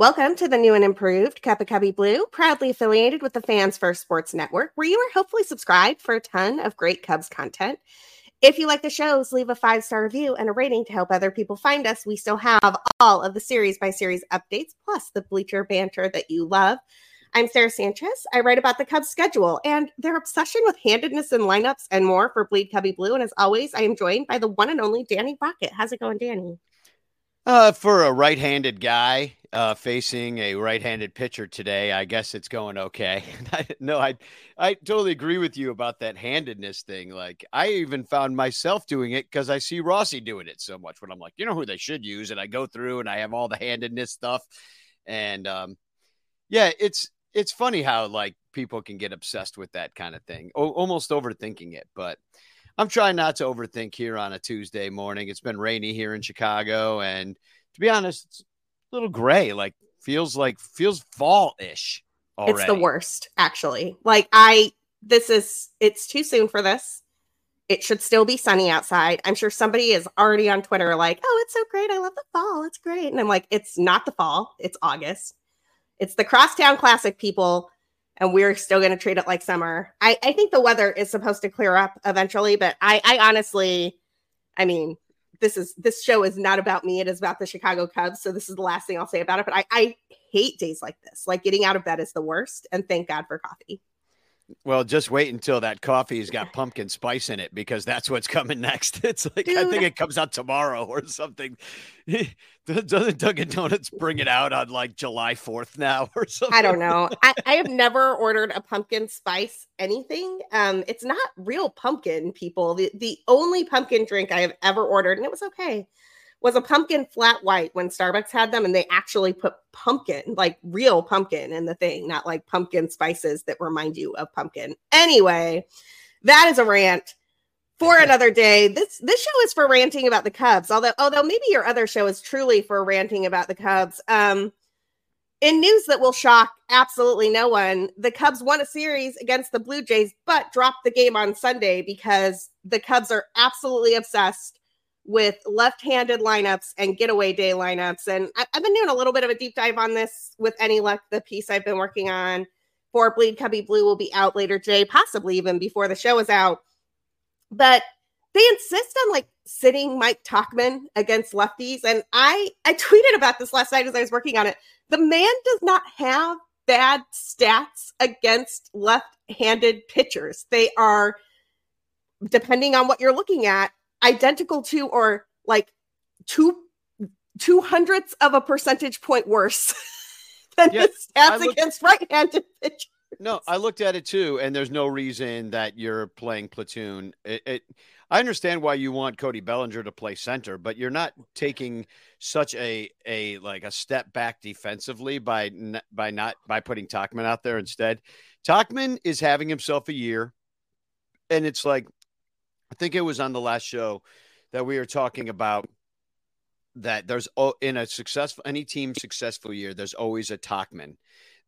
Welcome to the new and improved of Cubbie Blue, proudly affiliated with the Fans First Sports Network, where you are hopefully subscribed for a ton of great Cubs content. If you like the shows, leave a five star review and a rating to help other people find us. We still have all of the series by series updates, plus the bleacher banter that you love. I'm Sara Sanchez. I write about the Cubs schedule and their obsession with handedness and lineups and more for Bleed Cubbie Blue. And as always, I am joined by the one and only Danny Rocket. How's it going, Danny? Uh, for a right-handed guy uh, facing a right-handed pitcher today, I guess it's going okay. no, I I totally agree with you about that handedness thing. Like I even found myself doing it because I see Rossi doing it so much. When I'm like, you know who they should use, and I go through and I have all the handedness stuff, and um, yeah, it's it's funny how like people can get obsessed with that kind of thing, o- almost overthinking it, but. I'm trying not to overthink here on a Tuesday morning. It's been rainy here in Chicago, and to be honest, it's a little gray. Like feels like feels fall ish. It's the worst, actually. Like I, this is it's too soon for this. It should still be sunny outside. I'm sure somebody is already on Twitter like, "Oh, it's so great! I love the fall. It's great." And I'm like, "It's not the fall. It's August. It's the Crosstown Classic, people." And we're still going to treat it like summer. I, I think the weather is supposed to clear up eventually, but I, I honestly, I mean, this is this show is not about me. It is about the Chicago Cubs. So this is the last thing I'll say about it. But I, I hate days like this. Like getting out of bed is the worst. And thank God for coffee. Well, just wait until that coffee's got pumpkin spice in it because that's what's coming next. It's like Dude. I think it comes out tomorrow or something. Doesn't Dunkin' Donuts bring it out on like July 4th now or something? I don't know. I, I have never ordered a pumpkin spice anything. Um, it's not real pumpkin, people. The the only pumpkin drink I have ever ordered, and it was okay, was a pumpkin flat white when Starbucks had them, and they actually put pumpkin, like real pumpkin, in the thing, not like pumpkin spices that remind you of pumpkin. Anyway, that is a rant for another day. This this show is for ranting about the Cubs. Although although maybe your other show is truly for ranting about the Cubs. Um, in news that will shock absolutely no one, the Cubs won a series against the Blue Jays, but dropped the game on Sunday because the Cubs are absolutely obsessed with left-handed lineups and getaway day lineups. And I, have been doing a little bit of a deep dive on this with any luck. The piece I've been working on for Bleed Cubbie Blue will be out later today, possibly even before the show is out. But they insist on like sitting Mike Tauchman against lefties. And I I tweeted about this last night as I was working on it. The man does not have bad stats against left-handed pitchers. They are, depending on what you're looking at, identical to or like two two hundredths of a percentage point worse than yeah, his stats looked, against right-handed pitchers. No, I looked at it too, and there's no reason that you're playing platoon. It, it I understand why you want Cody Bellinger to play center, but you're not taking such a a like a step back defensively by by not by putting Tauchman out there instead. Tauchman is having himself a year, and it's like I think it was on the last show that we were talking about that there's oh, in a successful any team successful year there's always a Tauchman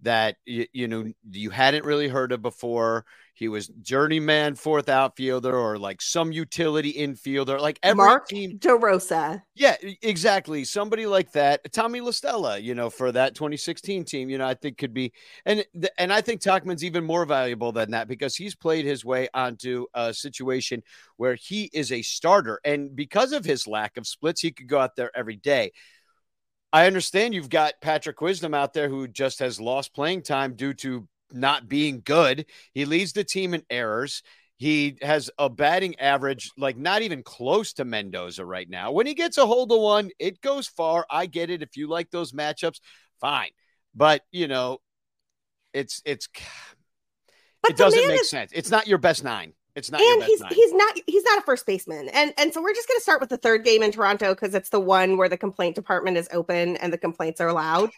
that you, you know you hadn't really heard of before. He was journeyman fourth outfielder or like some utility infielder, like every Mark team. DeRosa. Yeah, exactly. Somebody like that. Tommy La Stella, you know, for that 2016 team, you know, I think could be and and I think Tauchman's even more valuable than that because he's played his way onto a situation where he is a starter. And because of his lack of splits, he could go out there every day. I understand you've got Patrick Wisdom out there who just has lost playing time due to not being good. He leads the team in errors. He has a batting average like not even close to Mendoza right now. When he gets a hold of one, it goes far. I get it. If you like those matchups, fine. But you know, it's it's but it doesn't make is, sense. It's not your best nine. It's not. And he's he's not he's not a first baseman. And and so we're just going to start with the third game in Toronto because it's the one where the complaint department is open and the complaints are allowed.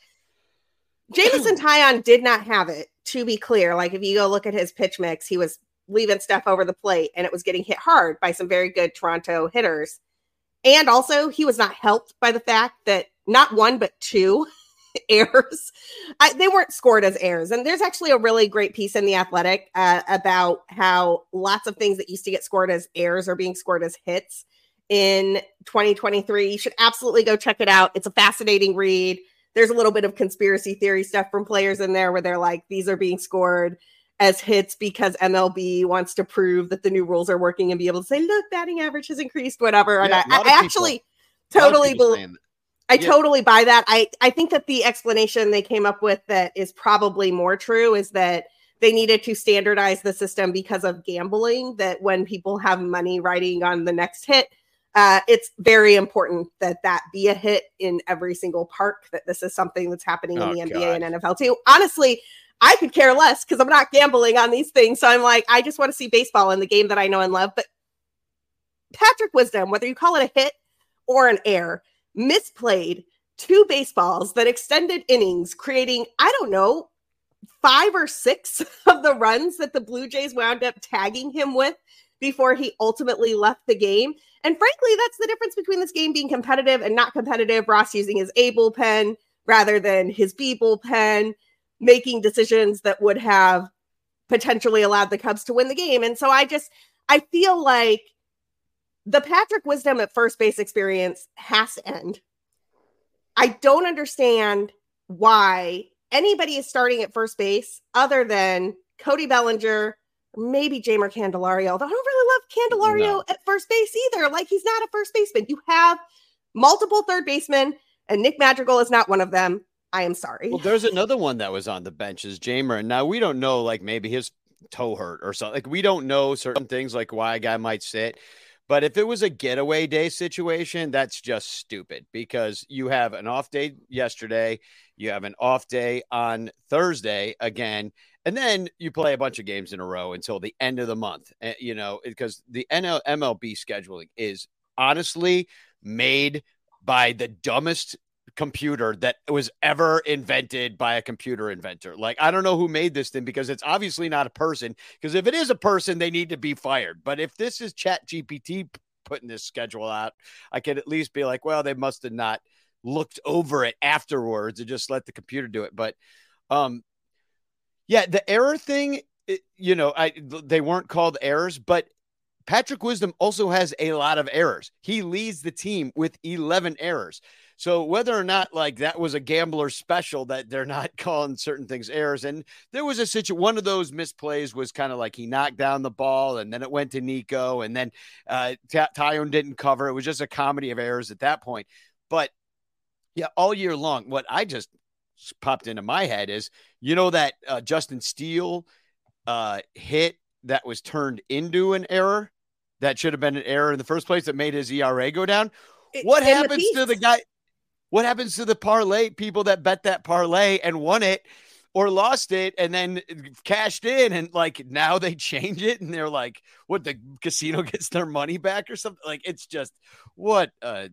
Jameson Taillon did not have it. To be clear, like if you go look at his pitch mix, he was leaving stuff over the plate and it was getting hit hard by some very good Toronto hitters. And also, he was not helped by the fact that not one but two errors. I, they weren't scored as errors. And there's actually a really great piece in The Athletic uh, about how lots of things that used to get scored as errors are being scored as hits in 2023. You should absolutely go check it out. It's a fascinating read. there's a little bit of conspiracy theory stuff from players in there where they're like, these are being scored as hits because MLB wants to prove that the new rules are working and be able to say, look, batting average has increased, whatever. Yeah, and I, I actually totally believe. I yeah. totally buy that. I, I think that the explanation they came up with that is probably more true is that they needed to standardize the system because of gambling. That when people have money riding on the next hit, uh, it's very important that that be a hit in every single park. That this is something that's happening oh, in the NBA God. and NFL too. Honestly, I could care less because I'm not gambling on these things. So I'm like, I just want to see baseball in the game that I know and love. But Patrick Wisdom, whether you call it a hit or an error, misplayed two baseballs that extended innings, creating, I don't know, five or six of the runs that the Blue Jays wound up tagging him with before he ultimately left the game. And frankly, that's the difference between this game being competitive and not competitive. Ross using his A bullpen rather than his B bullpen making decisions that would have potentially allowed the Cubs to win the game. And so I just I feel like the Patrick Wisdom at first base experience has to end. I don't understand why anybody is starting at first base other than Cody Bellinger, maybe Jeimer Candelario. Although I don't really love Candelario no. at first base either. Like he's not a first baseman. You have multiple third basemen, and Nick Madrigal is not one of them. I am sorry. Well, there's another one that was on the bench is Jeimer. And now we don't know, like maybe his toe hurt or something. Like we don't know certain things, like why a guy might sit. But if it was a getaway day situation, that's just stupid because you have an off day yesterday, you have an off day on Thursday again, and then you play a bunch of games in a row until the end of the month. Eh, you know, because the NL MLB scheduling is honestly made by the dumbest computer that was ever invented by a computer inventor. Like, I don't know who made this thing because it's obviously not a person. Because if it is a person, they need to be fired. But if this is Chat GPT putting this schedule out, I could at least be like, well, they must have not looked over it afterwards and just let the computer do it. But, um, yeah, the error thing, it, you know, I they weren't called errors, but Patrick Wisdom also has a lot of errors. He leads the team with 11 errors. So whether or not like that was a gambler special that they're not calling certain things errors, and there was a situation. One of those misplays was kind of like he knocked down the ball, and then it went to Nico, and then uh, Taillon didn't cover. It was just a comedy of errors at that point. But yeah, all year long, what I just popped into my head is you know that uh, Justin Steele uh, hit that was turned into an error that should have been an error in the first place that made his ERA go down. What happens to the guy? What happens to the parlay people that bet that parlay and won it or lost it and then cashed in and like now they change it and they're like, what the casino gets their money back or something? Like it's just what uh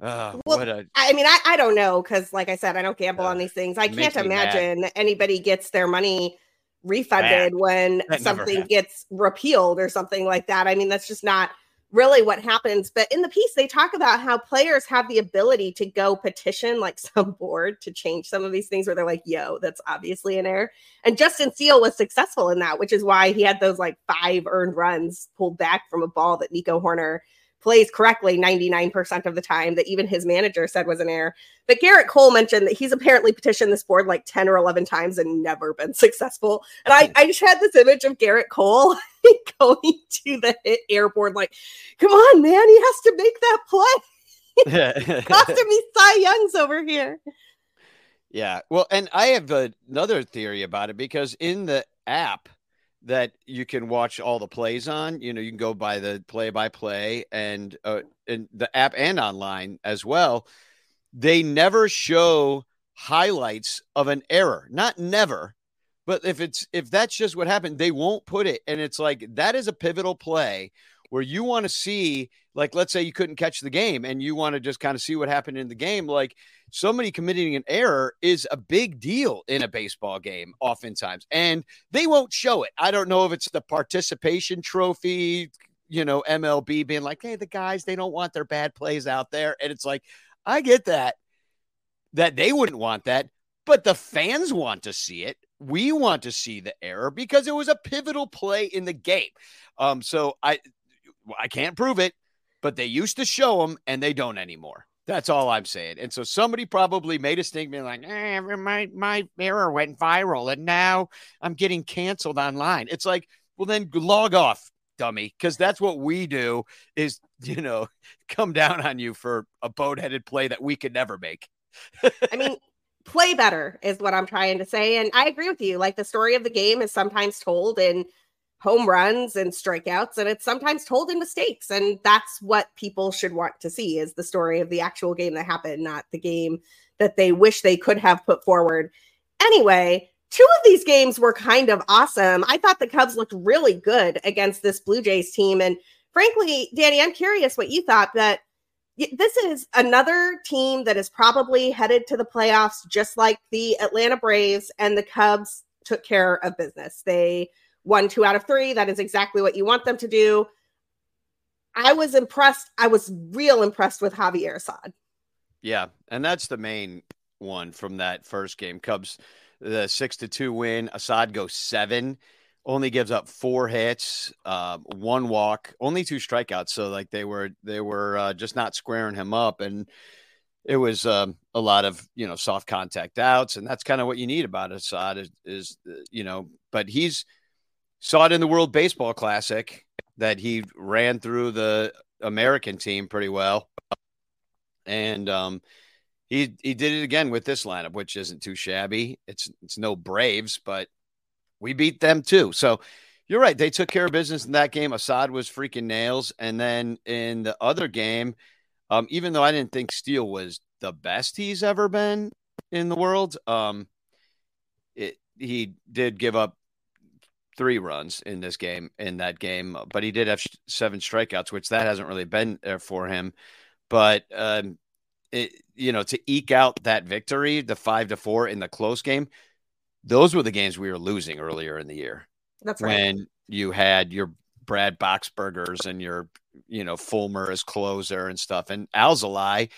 uh, well, a, I mean, I, I don't know because, like I said, I don't gamble uh, on these things. I can't imagine mad. anybody gets their money refunded when that something gets repealed or something like that. I mean, that's just not really what happens. But in the piece, they talk about how players have the ability to go petition like some board to change some of these things where they're like, yo, that's obviously an error. And Justin Steele was successful in that, which is why he had those like five earned runs pulled back from a ball that Nico Hoerner plays correctly 99% of the time that even his manager said was an error. But Gerrit Cole mentioned that he's apparently petitioned this board like 10 or 11 times and never been successful. And I, I just had this image of Gerrit Cole going to the hit air like, come on, man, he has to make that play. Costing me Cy Youngs over here. Yeah. Well, and I have another theory about it because in the app, that you can watch all the plays on. You know, you can go by the play by play and uh, and the app and online as well. They never show highlights of an error. Not never, but if it's if that's just what happened, they won't put it. And it's like that is a pivotal play where you want to see, like, let's say you couldn't catch the game and you want to just kind of see what happened in the game, like somebody committing an error is a big deal in a baseball game, oftentimes, and they won't show it. I don't know if it's the participation trophy, you know, MLB being like, hey, the guys, they don't want their bad plays out there. And it's like, I get that, that they wouldn't want that, but the fans want to see it. We want to see the error because it was a pivotal play in the game. Um, so I I can't prove it, but they used to show them and they don't anymore. That's all I'm saying. And so somebody probably made a statement like, eh, my my error went viral and now I'm getting canceled online. It's like, well, then log off, dummy, because that's what we do is, you know, come down on you for a boat-headed play that we could never make. I mean, play better is what I'm trying to say. And I agree with you. Like the story of the game is sometimes told in home runs and strikeouts and it's sometimes told in mistakes and that's what people should want to see is the story of the actual game that happened not the game that they wish they could have put forward anyway two of these games were kind of awesome i thought the cubs looked really good against this blue jays team and frankly danny i'm curious what you thought that this is another team that is probably headed to the playoffs just like the atlanta braves and the cubs took care of business they won two out of three. That is exactly what you want them to do. I was impressed. I was real impressed with Javier Assad. Yeah, and that's the main one from that first game. Cubs, the six to two win. Assad goes seven, only gives up four hits, uh, one walk, only two strikeouts. So like they were they were uh, just not squaring him up, and it was um, a lot of you know soft contact outs, and that's kind of what you need about Assad is, is you know, but he's Saw it in the World Baseball Classic that he ran through the American team pretty well. And um, he he did it again with this lineup, which isn't too shabby. It's it's no Braves, but we beat them too. So you're right. They took care of business in that game. Assad was freaking nails. And then in the other game, um, even though I didn't think Steele was the best he's ever been in the world, um, it, he did give up three runs in this game in that game, but he did have seven strikeouts, which that hasn't really been there for him. But um, it, you know, to eke out that victory, the five to four in the close game, those were the games we were losing earlier in the year. That's right. When you had your Brad Boxbergers and your, you know, Fulmer as closer and stuff, and Alzolay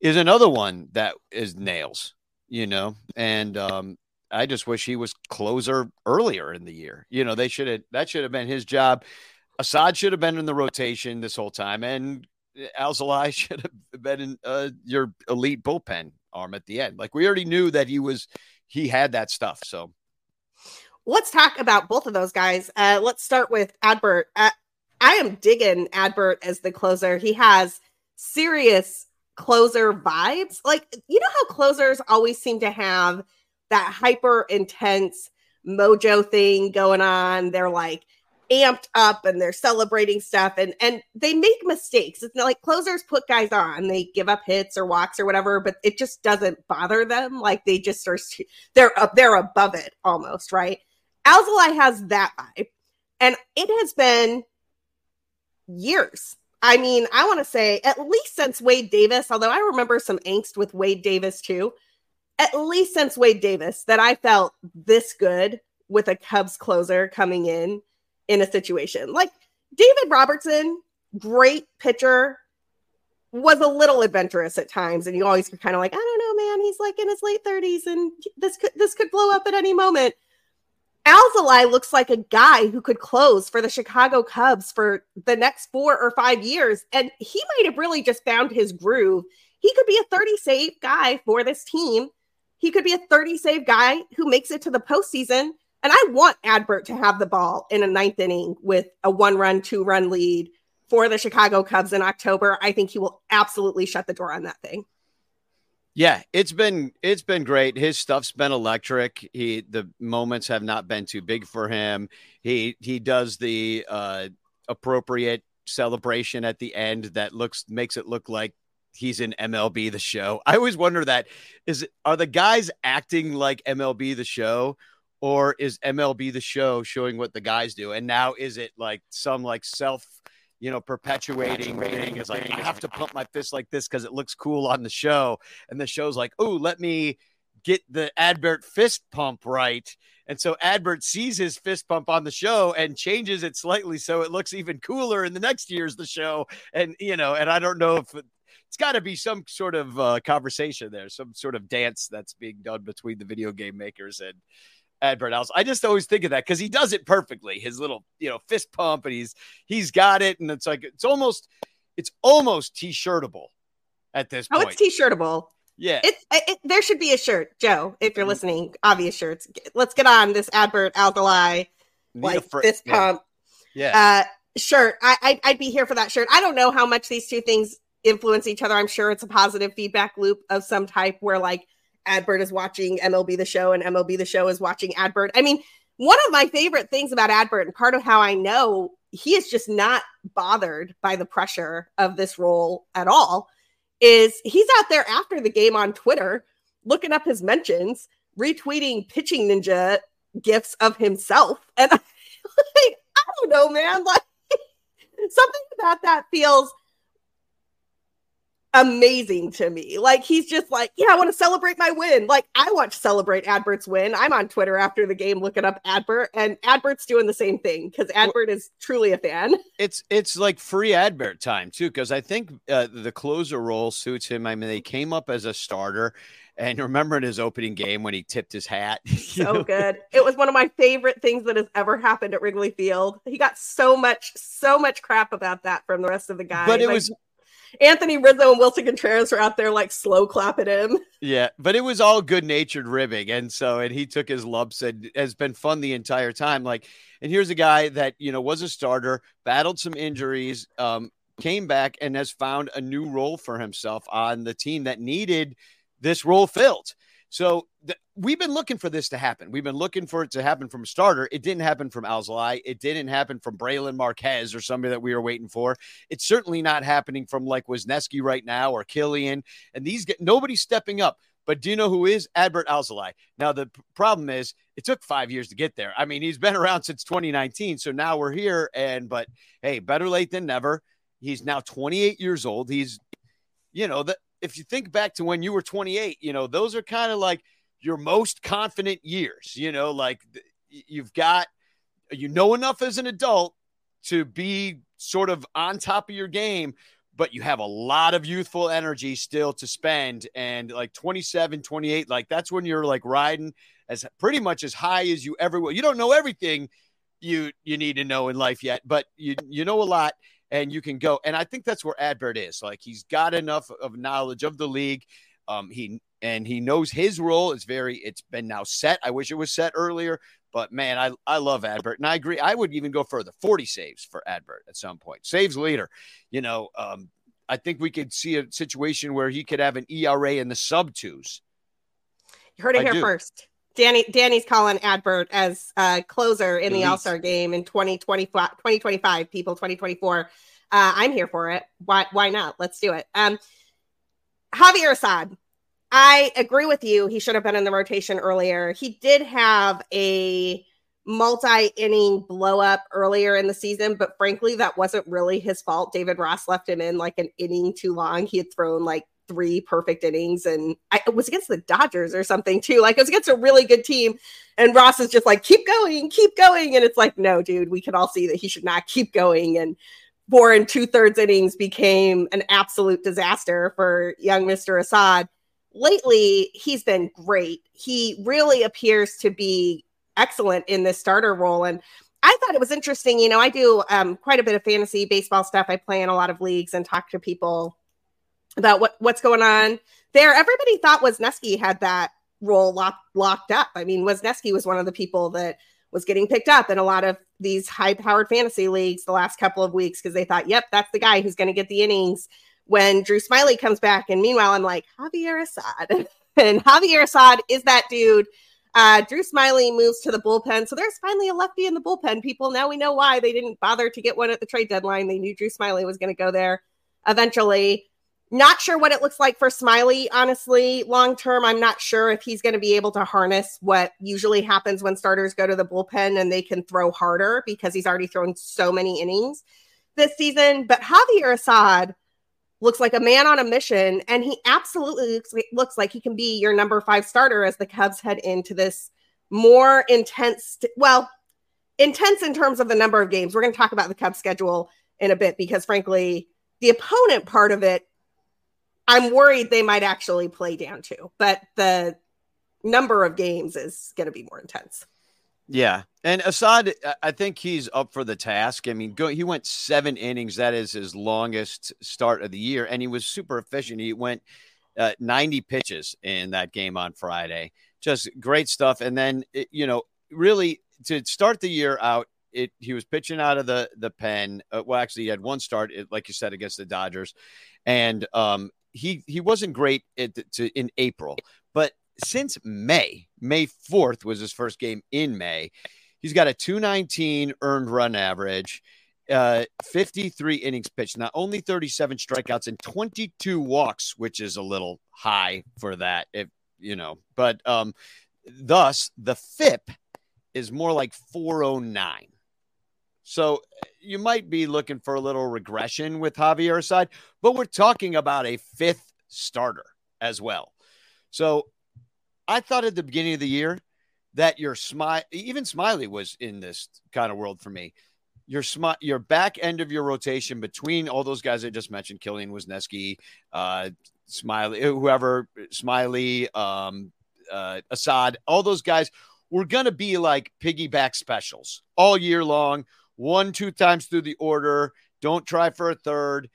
is another one that is nails, you know, and um, I just wish he was closer earlier in the year. You know, they should have that should have been his job. Assad should have been in the rotation this whole time, and Alzali should have been in uh, your elite bullpen arm at the end. Like we already knew that he was he had that stuff. So let's talk about both of those guys. Uh, let's start with Adbert. Uh, I am digging Adbert as the closer. He has serious closer vibes. Like you know how closers always seem to have that hyper intense mojo thing going on. They're like amped up and they're celebrating stuff and and they make mistakes. It's not like closers put guys on, they give up hits or walks or whatever, but it just doesn't bother them. Like they just are they're up they're above it almost, right? Alzolay has that vibe. And it has been years. I mean, I want to say at least since Wade Davis, although I remember some angst with Wade Davis too at least since Wade Davis that I felt this good with a Cubs closer coming in in a situation. Like David Robertson, great pitcher, was a little adventurous at times, and you always kind of like, I don't know, man. He's like in his late thirties, and this could this could blow up at any moment. Alzolay looks like a guy who could close for the Chicago Cubs for the next four or five years, and he might have really just found his groove. He could be a 30 save guy for this team he could be a 30 save guy who makes it to the postseason. And I want Adbert to have the ball in a ninth inning with a one run, two run lead for the Chicago Cubs in October. I think he will absolutely shut the door on that thing. Yeah, it's been it's been great. His stuff's been electric. He the moments have not been too big for him. He he does the uh appropriate celebration at the end that looks makes it look like he's in MLB the show. I always wonder that is are the guys acting like MLB the show or is MLB the show showing what the guys do? And now is it like some like self, you know, perpetuating thing is like I have to pump my fist like this because it looks cool on the show. And the show's like, oh, let me get the Adbert fist pump right. And so Adbert sees his fist pump on the show and changes it slightly so it looks even cooler in the next year's the show. And you know, and I don't know if it's got to be some sort of uh, conversation there, some sort of dance that's being done between the video game makers and Adbert Alls. I just always think of that because he does it perfectly. His little, you know, fist pump, and he's he's got it, and it's like it's almost it's almost t-shirtable. at this point. oh, it's t-shirtable. Yeah. It's it, there should be a shirt, Joe, if you're listening. Obvious shirts. Let's get on this Adbert Alzolay, like fr- yeah. pump Yeah. uh, shirt. I, I I'd be here for that shirt. I don't know how much these two things influence each other. I'm sure it's a positive feedback loop of some type where like Adbert is watching MLB the show and MLB the show is watching Adbert. I mean, one of my favorite things about Adbert and part of how I know he is just not bothered by the pressure of this role at all is he's out there after the game on Twitter looking up his mentions, retweeting pitching ninja gifts of himself. And like, I don't know, man. Like something about that feels amazing to me. Like he's just like, yeah, I want to celebrate my win. Like I want to celebrate Adbert's win. I'm on Twitter after the game looking up Adbert, and Adbert's doing the same thing because Adbert is truly a fan. it's it's like free advert time too because I think uh, the closer role suits him. I mean, they came up as a starter, and remember in his opening game when he tipped his hat. So know? good. It was one of my favorite things that has ever happened at Wrigley Field. He got so much, so much crap about that from the rest of the guys. But it Like, was Anthony Rizzo and Willson Contreras were out there like slow clapping him. Yeah, but it was all good natured ribbing. And so, and he took his lumps and has been fun the entire time. Like, and here's a guy that, you know, was a starter, battled some injuries, um, came back and has found a new role for himself on the team that needed this role filled. So th- we've been looking for this to happen. We've been looking for it to happen from a starter. It didn't happen from Alzolay. It didn't happen from Brailyn Marquez or somebody that we were waiting for. It's certainly not happening from like Wesneski right now or Kilian. And these get nobody's stepping up. But do you know who is Adbert Alzolay? Now the p- problem is it took five years to get there. I mean, he's been around since 2019, so now we're here. And but hey, better late than never. He's now 28 years old. He's, you know, that if you think back to when you were 28, you know, those are kind of like your most confident years. You know, like you've got you know enough as an adult to be sort of on top of your game but you have a lot of youthful energy still to spend and like 27 28 like that's when you're like riding as pretty much as high as you ever will you don't know everything you you need to know in life yet but you you know a lot and you can go and i think that's where adbert is like he's got enough of knowledge of the league um he and he knows his role is very it's been now set i wish it was set earlier but man, I, I love Adbert. And I agree. I would even go further 40 saves for Adbert at some point. Saves leader. You know, um, I think we could see a situation where he could have an ERA in the sub twos. You heard it I here do. first. Danny Danny's calling Adbert as uh, closer in the Elite. All Star game in 2025, 2025, people 2024. Uh, I'm here for it. Why why not? Let's do it. Um, Javier Assad. I agree with you. He should have been in the rotation earlier. He did have a multi inning blow up earlier in the season, but frankly, that wasn't really his fault. David Ross left him in like an inning too long. He had thrown like three perfect innings and I, it was against the Dodgers or something too. Like it was against a really good team. And Ross is just like, keep going, keep going. And it's like, no, dude, we can all see that he should not keep going. And four and two thirds innings became an absolute disaster for young Mr. Assad. Lately, he's been great. He really appears to be excellent in this starter role. And I thought it was interesting. You know, I do um, quite a bit of fantasy baseball stuff. I play in a lot of leagues and talk to people about what what's going on there. Everybody thought Wesneski had that role lock, locked up. I mean, Wesneski was one of the people that was getting picked up in a lot of these high powered fantasy leagues the last couple of weeks because they thought, yep, that's the guy who's going to get the innings when Drew Smyly comes back. And meanwhile, I'm like, Javier Assad. and Javier Assad is that dude. Uh, Drew Smyly moves to the bullpen. So there's finally a lefty in the bullpen, people. Now we know why they didn't bother to get one at the trade deadline. They knew Drew Smyly was going to go there eventually. Not sure what it looks like for Smyly, honestly, long term. I'm not sure if he's going to be able to harness what usually happens when starters go to the bullpen and they can throw harder because he's already thrown so many innings this season. But Javier Assad looks like a man on a mission, and he absolutely looks, looks like he can be your number five starter as the Cubs head into this more intense, well, intense in terms of the number of games. We're going to talk about the Cubs schedule in a bit because, frankly, the opponent part of it, I'm worried they might actually play down to, but the number of games is going to be more intense. Yeah. And Assad, I think he's up for the task. I mean, go, he went seven innings. That is his longest start of the year. And he was super efficient. He went uh, 90 pitches in that game on Friday. Just great stuff. And then, it, you know, really to start the year out, it he was pitching out of the the pen. Uh, well, actually, he had one start, like you said, against the Dodgers, and um, he he wasn't great at, to, in April, but since May, May 4th was his first game in May. He's got a 219 earned run average, uh, 53 innings pitched, not only 37 strikeouts and 22 walks, which is a little high for that, if you know, but um, thus the FIP is more like 409. So you might be looking for a little regression with Javier Assad, but we're talking about a fifth starter as well. So I thought at the beginning of the year that your smile, even Smyly was in this kind of world for me. Your smile, your back end of your rotation between all those guys I just mentioned, Kilian Wesneski, uh, Smyly, whoever, Smyly, um, uh, Assad, all those guys were going to be like piggyback specials all year long. One, two times through the order. Don't try for a third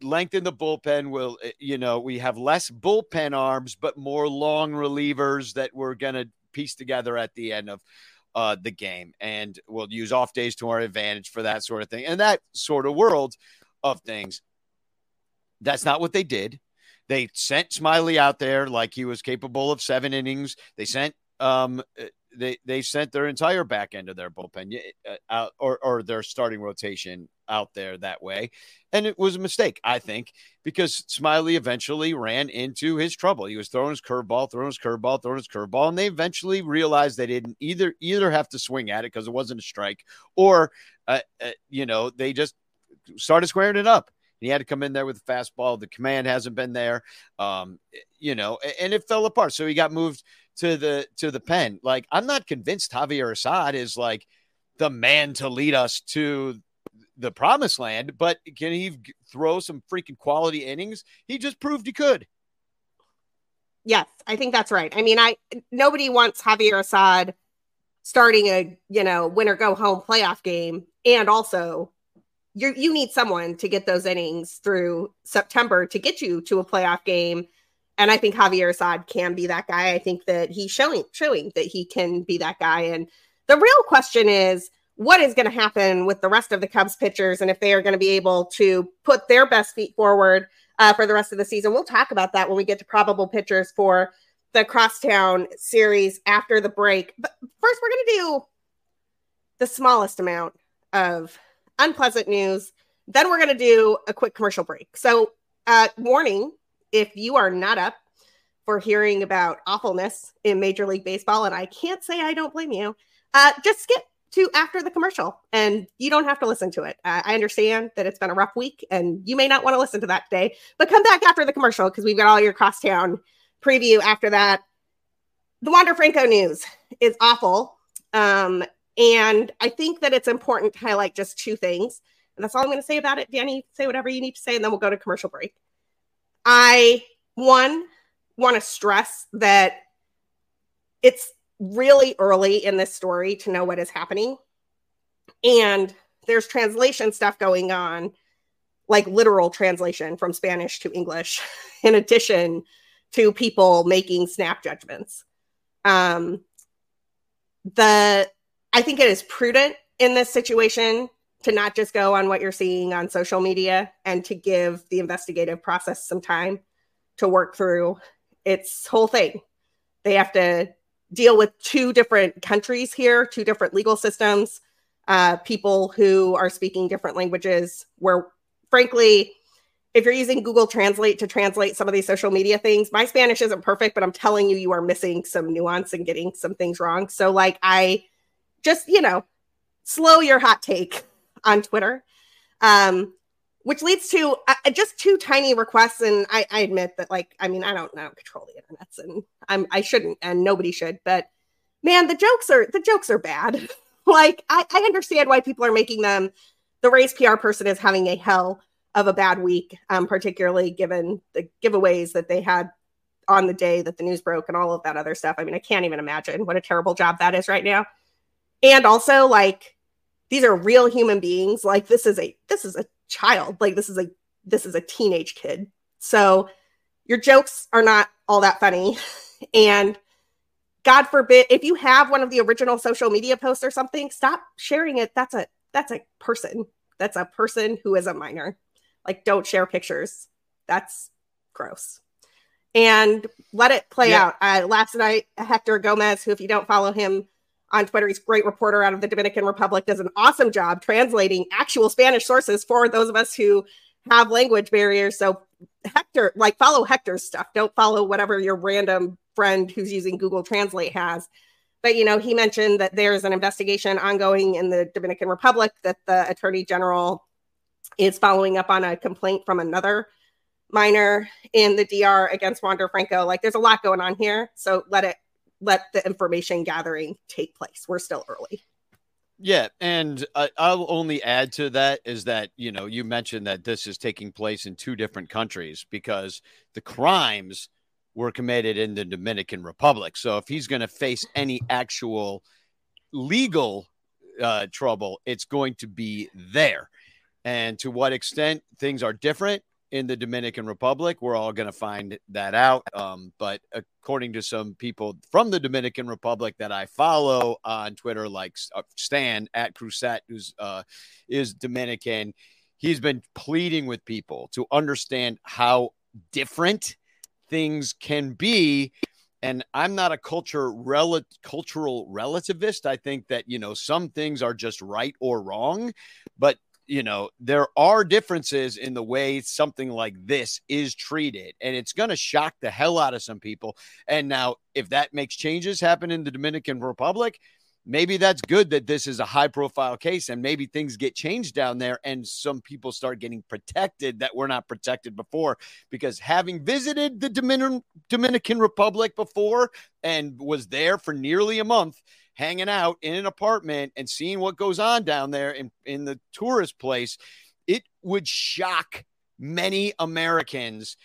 lengthen the bullpen. Will eh, you know we have less bullpen arms, but more long relievers that we're to piece together at the end of uh, the game, and we'll use off days to our advantage for that sort of thing. And that sort of world of things. That's not what they did. They sent Smyly out there like he was capable of seven innings. They sent um, eh, they they sent their entire back end of their bullpen uh, out or or their starting rotation out there that way, and it was a mistake, I think, because Smyly eventually ran into his trouble. He was throwing his curveball, throwing his curveball, throwing his curveball, and they eventually realized they didn't either either have to swing at it because it wasn't a strike, or uh, uh, you know they just started squaring it up. He had to come in there with a fastball. The command hasn't been there, um, you know, and it fell apart. So he got moved to the to the pen. Like I'm not convinced Javier Assad is like the man to lead us to the promised land, but can he throw some freaking quality innings? He just proved he could. Yes, I think that's right. I mean, I nobody wants Javier Assad starting a, you know, win or go home playoff game and also you you need someone to get those innings through September to get you to a playoff game and I think Javier Assad can be that guy. I think that he's showing showing that he can be that guy. And the real question is what is going to happen with the rest of the Cubs pitchers and if they are going to be able to put their best feet forward uh, for the rest of the season. We'll talk about that when we get to probable pitchers for the crosstown series after the break. But first, we're going to do the smallest amount of unpleasant news. Then we're going to do a quick commercial break. So, uh, warning if you are not up for hearing about awfulness in Major League Baseball, and I can't say I don't blame you, uh, just skip to after the commercial and you don't have to listen to it. Uh, I understand that it's been a rough week and you may not want to listen to that today, but come back after the commercial because we've got all your crosstown preview after that. The Wander Franco news is awful. Um, and I think that it's important to highlight just two things. And that's all I'm going to say about it. Danny, say whatever you need to say, and then we'll go to commercial break. I, one, want to stress that it's really early in this story to know what is happening. And there's translation stuff going on, like literal translation from Spanish to English, in addition to people making snap judgments. Um, the I think it is prudent in this situation to not just go on what you're seeing on social media and to give the investigative process some time to work through its whole thing. They have to deal with two different countries here, two different legal systems, uh, people who are speaking different languages. Where, frankly, if you're using Google Translate to translate some of these social media things, my Spanish isn't perfect, but I'm telling you, you are missing some nuance and getting some things wrong. So, like, I just, you know, slow your hot take on Twitter. Um, which leads to uh, just two tiny requests. And I, I, admit that, like, I mean, I don't, I don't control the internets, and I'm, I shouldn't, and nobody should. But man, the jokes are the jokes are bad. like, I, I understand why people are making them. The Rays PR person is having a hell of a bad week, um, particularly given the giveaways that they had on the day that the news broke and all of that other stuff. I mean, I can't even imagine what a terrible job that is right now. And also like these are real human beings. Like this is a this is a child. Like this is a this is a teenage kid. So your jokes are not all that funny. And God forbid if you have one of the original social media posts or something, stop sharing it. That's a that's a person. That's a person who is a minor. Like don't share pictures. That's gross. And let it play yeah. out. Uh, last night, Hector Gomez, who if you don't follow him on Twitter, he's a great reporter out of the Dominican Republic, does an awesome job translating actual Spanish sources for those of us who have language barriers. So Hector, like follow Hector's stuff. Don't follow whatever your random friend who's using Google Translate has. But you know, he mentioned that there's an investigation ongoing in the Dominican Republic that the Attorney General is following up on a complaint from another minor in the DR against Wander Franco. Like there's a lot going on here. So let it let the information gathering take place. We're still early. Yeah, and uh, I'll only add to that is that you know you mentioned that this is taking place in two different countries because the crimes were committed in the Dominican Republic. So if he's going to face any actual legal uh, trouble, it's going to be there. And to what extent things are different, in the Dominican Republic. We're all going to find that out. Um, but according to some people from the Dominican Republic that I follow on Twitter, like uh, Stan at Crusette, who's uh, is Dominican, he's been pleading with people to understand how different things can be. And I'm not a culture rel- cultural relativist. I think that you know some things are just right or wrong, but you know, there are differences in the way something like this is treated, and it's going to shock the hell out of some people. And now, if that makes changes happen in the Dominican Republic, maybe that's good that this is a high profile case and maybe things get changed down there and some people start getting protected that were not protected before because having visited the Dominican Dominican Republic before and was there for nearly a month hanging out in an apartment and seeing what goes on down there in, in the tourist place, it would shock many Americans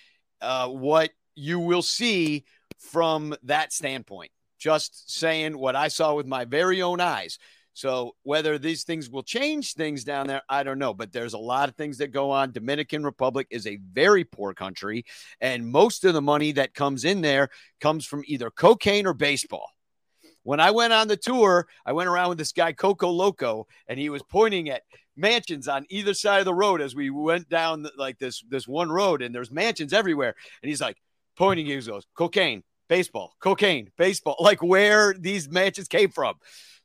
uh, what you will see from that standpoint. Just saying what I saw with my very own eyes. So whether these things will change things down there, I don't know. But there's a lot of things that go on. Dominican Republic is a very poor country, and most of the money that comes in there comes from either cocaine or baseball. When I went on the tour, I went around with this guy, Coco Loco, and he was pointing at mansions on either side of the road as we went down like this this one road, and there's mansions everywhere. And he's like pointing, he goes, cocaine, baseball, cocaine, baseball, like where these matches came from.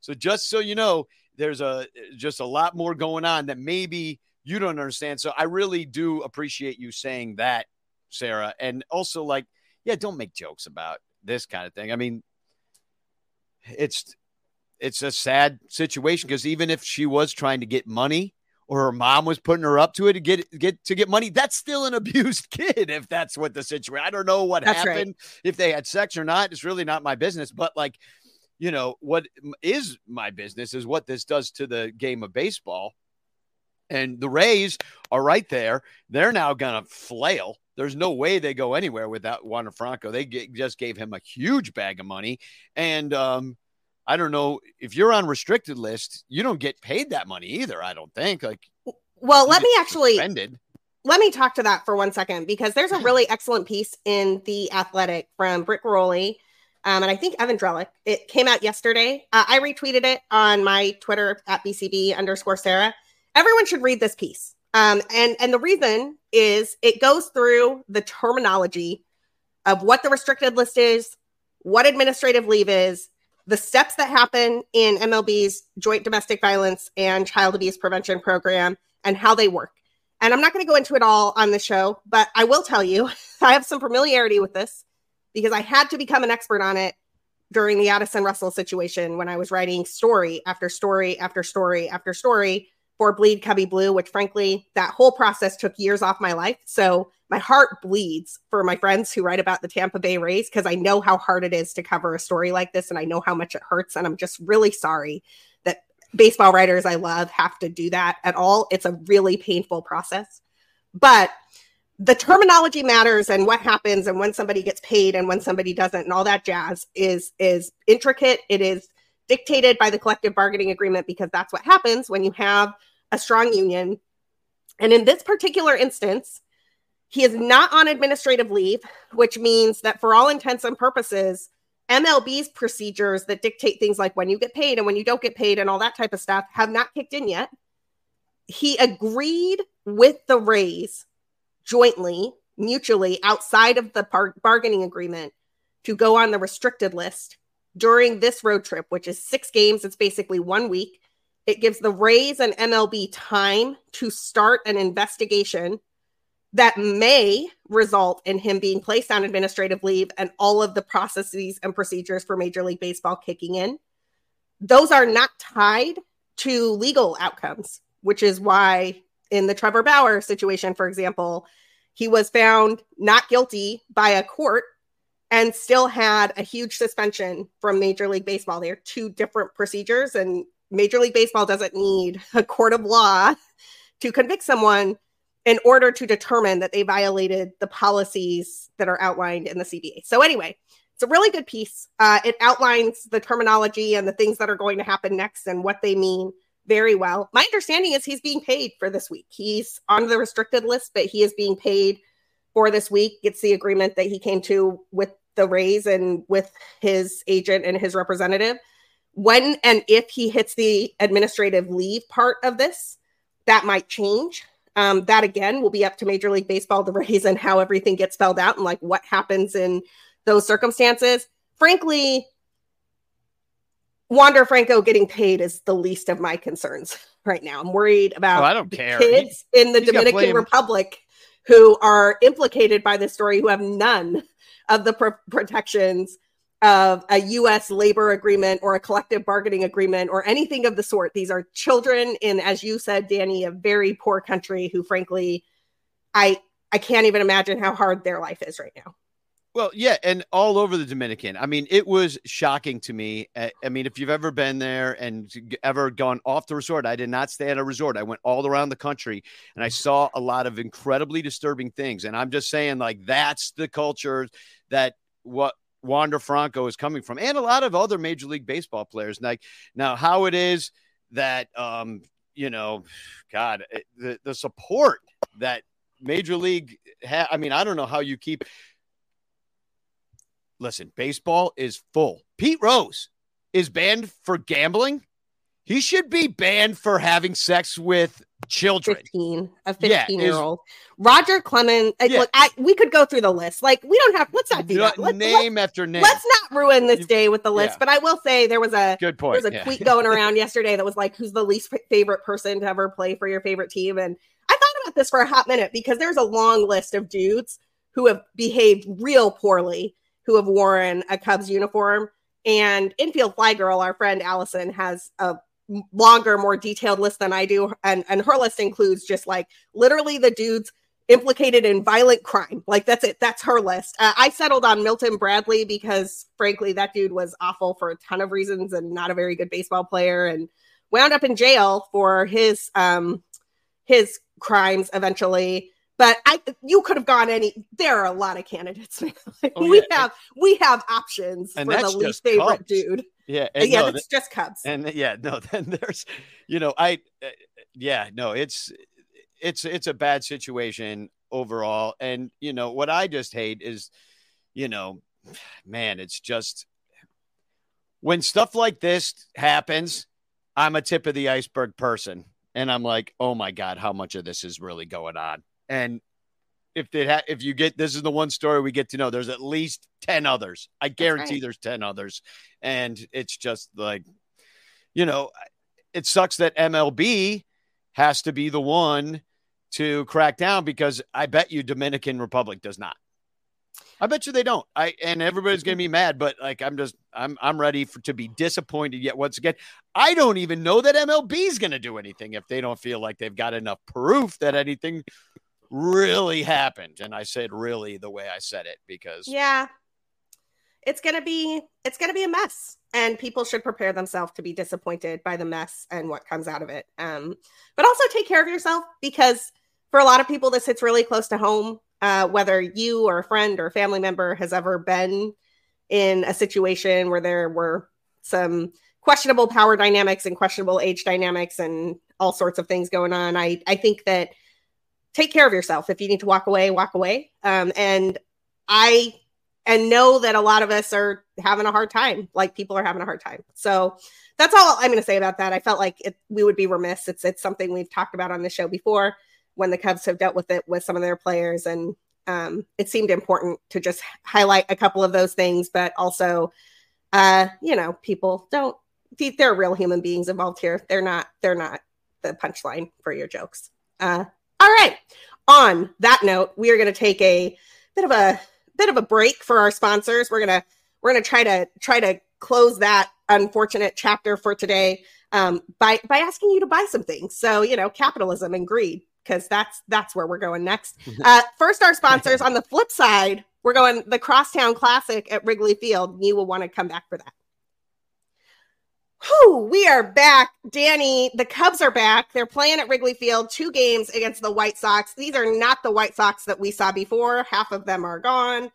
So just so you know, there's a just a lot more going on that maybe you don't understand. So I really do appreciate you saying that, Sara. And also like, yeah, don't make jokes about this kind of thing. I mean, it's it's a sad situation because even if she was trying to get money or her mom was putting her up to it to get get to get money, that's still an abused kid if that's what the situation. I don't know what that's happened right. if they had sex or not. It's really not my business, but like you know what is my business is what this does to the game of baseball. And the Rays are right there. They're now going to flail. There's no way they go anywhere without Juan Franco. They get, just gave him a huge bag of money. And um, I don't know if you're on restricted list, you don't get paid that money either. I don't think. Like, well, let me actually suspended. let me talk to that for one second because there's a really excellent piece in the Athletic from Britt Ghiroli. Um, and I think Evan Drellich. It came out yesterday. Uh, I retweeted it on my Twitter at BCB underscore Sarah. Everyone should read this piece. Um, and and the reason is it goes through the terminology of what the restricted list is, what administrative leave is, the steps that happen in MLB's joint domestic violence and child abuse prevention program and how they work. And I'm not going to go into it all on the show, but I will tell you I have some familiarity with this because I had to become an expert on it during the Addison Russell situation when I was writing story after story after story after story for Bleed Cubbie Blue, which frankly, that whole process took years off my life. So my heart bleeds for my friends who write about the Tampa Bay Rays because I know how hard it is to cover a story like this and I know how much it hurts. And I'm just really sorry that baseball writers I love have to do that at all. It's a really painful process. But the terminology matters and what happens and when somebody gets paid and when somebody doesn't and all that jazz is is intricate. It is dictated by the collective bargaining agreement because that's what happens when you have a strong union. And in this particular instance, he is not on administrative leave, which means that for all intents and purposes, MLB's procedures that dictate things like when you get paid and when you don't get paid and all that type of stuff have not kicked in yet. He agreed with the Rays jointly, mutually, outside of the bargaining agreement to go on the restricted list during this road trip, which is six games. It's basically one week. It gives the Rays and MLB time to start an investigation that may result in him being placed on administrative leave and all of the processes and procedures for Major League Baseball kicking in. Those are not tied to legal outcomes, which is why in the Trevor Bauer situation, for example, he was found not guilty by a court and still had a huge suspension from Major League Baseball. They are two different procedures, and Major League Baseball doesn't need a court of law to convict someone in order to determine that they violated the policies that are outlined in the CBA. So, anyway, it's a really good piece. Uh, it outlines the terminology and the things that are going to happen next and what they mean very well. My understanding is he's being paid for this week. He's on the restricted list, but he is being paid for this week. It's the agreement that he came to with the Rays and with his agent and his representative. When and if he hits the administrative leave part of this, that might change. Um, that again will be up to Major League Baseball, to raise and how everything gets spelled out and like what happens in those circumstances. Frankly, Wander Franco getting paid is the least of my concerns right now. I'm worried about oh, I don't care. kids he, in the Dominican Republic who are implicated by this story who have none of the protections of a US labor agreement or a collective bargaining agreement or anything of the sort. These are children in, as you said, Danny, a very poor country who, frankly, I I can't even imagine how hard their life is right now. Well, yeah, and all over the Dominican. I mean, it was shocking to me. I mean, if you've ever been there and ever gone off the resort, I did not stay at a resort. I went all around the country and I saw a lot of incredibly disturbing things. And I'm just saying, like, that's the culture that what Wander Franco is coming from, and a lot of other Major League Baseball players. Like now, how it is that um, you know, God, eh, the the support that Major League ha- I mean, I don't know how you keep. Listen, baseball is full. Pete Rose is banned for gambling. He should be banned for having sex with children. 15 a 15 yeah, year old roger clemens yeah. look I, we could go through the list. Like we don't have let's not do that. Let's, name let's, after name. let's not ruin this day with the list yeah. but i will say there was a good point there was a tweet going around yesterday that was like who's the least favorite person to ever play for your favorite team? And i thought about this for a hot minute because there's a long list of dudes who have behaved real poorly who have worn a cubs uniform. And infield fly girl our friend allison has a longer, more detailed list than I do. And, and her list includes just like literally the dudes implicated in violent crime. Like that's it. That's her list. Uh, I settled on Milton Bradley because frankly, that dude was awful for a ton of reasons and not a very good baseball player and wound up in jail for his, um, his crimes eventually. But I, you could have gone any. There are a lot of candidates. oh, we yeah. have, we have options and for the least favorite Cubs. dude. Yeah, and yeah, no, it's just Cubs. And yeah, no, then there's, you know, I, uh, yeah, no, it's, it's, it's a bad situation overall. And you know what I just hate is, you know, man, it's just when stuff like this happens. I'm a tip of the iceberg person, and I'm like, oh my god, how much of this is really going on? And if they ha- if you get this is the one story we get to know. There's at least 10 others. I guarantee right. there's 10 others. And it's just like you know it sucks that mlb has to be the one to crack down because i bet you dominican republic does not. I bet you they don't. I and everybody's gonna be mad but like i'm just i'm i'm ready for to be disappointed yet once again. I don't even know that mlb is gonna do anything if they don't feel like they've got enough proof that anything really happened. And I said really the way I said it because Yeah. It's going to be it's going to be a mess and people should prepare themselves to be disappointed by the mess and what comes out of it. Um but also take care of yourself because for a lot of people this hits really close to home. Uh, whether you or a friend or a family member has ever been in a situation where there were some questionable power dynamics and questionable age dynamics and all sorts of things going on. I I think that take care of yourself. If you need to walk away, walk away. Um, and I and know that a lot of us are having a hard time. Like people are having a hard time. So that's all I'm going to say about that. I felt like it, we would be remiss. It's it's something we've talked about on the show before when the Cubs have dealt with it with some of their players, and um, it seemed important to just highlight a couple of those things, but also, uh, you know, people don't. They're real human beings involved here. They're not. They're not the punchline for your jokes. Uh, all right. On that note, we are going to take a bit of a bit of a break for our sponsors. We're gonna we're gonna try to try to close that unfortunate chapter for today um, by by asking you to buy some things. So you know, capitalism and greed, because that's that's where we're going next. Uh, first, our sponsors. on the flip side, we're going the Crosstown Classic at Wrigley Field. You will want to come back for that. Whew, we are back. Danny, the Cubs are back. They're playing at Wrigley Field, two games against the White Sox. These are not the White Sox that we saw before. Half of them are gone.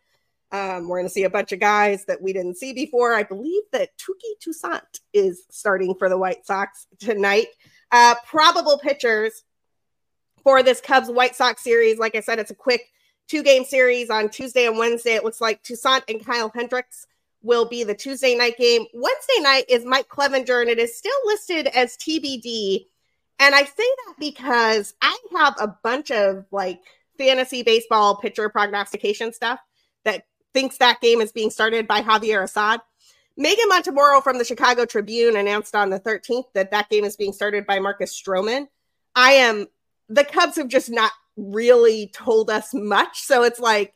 Um, we're going to see a bunch of guys that we didn't see before. I believe that Touki Toussaint is starting for the White Sox tonight. Uh, probable pitchers for this Cubs White Sox series. Like I said, it's a quick two game series on Tuesday and Wednesday. It looks like Toussaint and Kyle Hendricks will be the Tuesday night game. Wednesday night is Mike Clevinger, and it is still listed as TBD. And I say that because I have a bunch of like fantasy baseball pitcher prognostication stuff that thinks that game is being started by Javier Assad. Megan Montemurro from the Chicago Tribune announced on the 13th that that game is being started by Marcus Stroman. I am, the Cubs have just not really told us much. So it's like,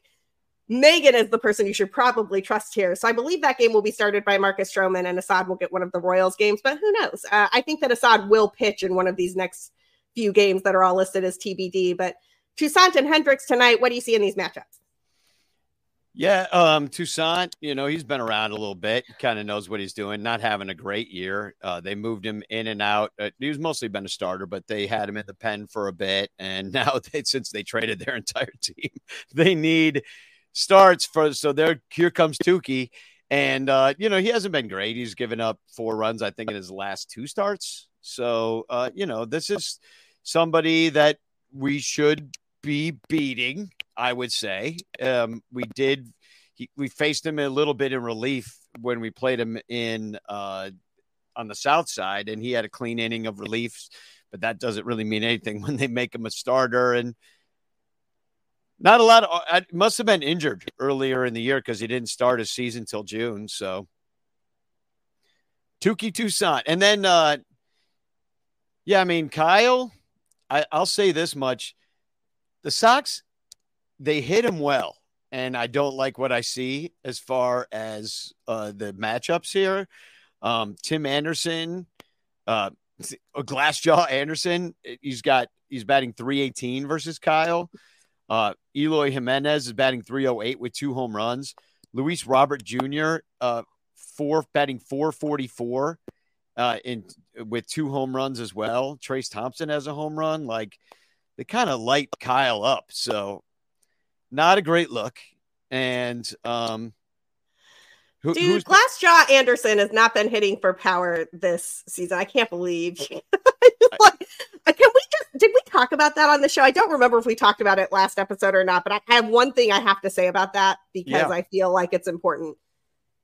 Megan is the person you should probably trust here. So I believe that game will be started by Marcus Stroman and Assad will get one of the Royals games, but who knows? Uh, I think that Assad will pitch in one of these next few games that are all listed as TBD. But Toussaint and Hendricks tonight, what do you see in these matchups? Yeah, um, Toussaint, you know, he's been around a little bit, kind of knows what he's doing, not having a great year. Uh, they moved him in and out. Uh, he's mostly been a starter, but they had him in the pen for a bit. And now, they, since they traded their entire team, they need starts for so there here comes Touki. And uh, you know, he hasn't been great. He's given up four runs, I think, in his last two starts. So uh, you know, this is somebody that we should be beating, I would say. Um, we did he, we faced him a little bit in relief when we played him in uh, on the south side, and he had a clean inning of relief, but that doesn't really mean anything when they make him a starter and not a lot of, I must have been injured earlier in the year because he didn't start his season till June. So Touki Toussaint. And then, uh, yeah, I mean, Kyle, I, I'll say this much. The Sox, they hit him well. And I don't like what I see as far as uh, the matchups here. Um, Tim Anderson, uh, Glassjaw Anderson, he's got, he's batting 318 versus Kyle. Uh, Eloy Jimenez is batting 308 with two home runs. Luis Robert Jr. Uh, four batting 444 uh, in with two home runs as well. Trayce Thompson has a home run. Like they kind of light Kyle up, so not a great look. And um, who, Dude, Glassjaw Anderson has not been hitting for power this season. I can't believe. like, can we did we talk about that on the show? I don't remember if we talked about it last episode or not, but I have one thing I have to say about that because yeah. I feel like it's important.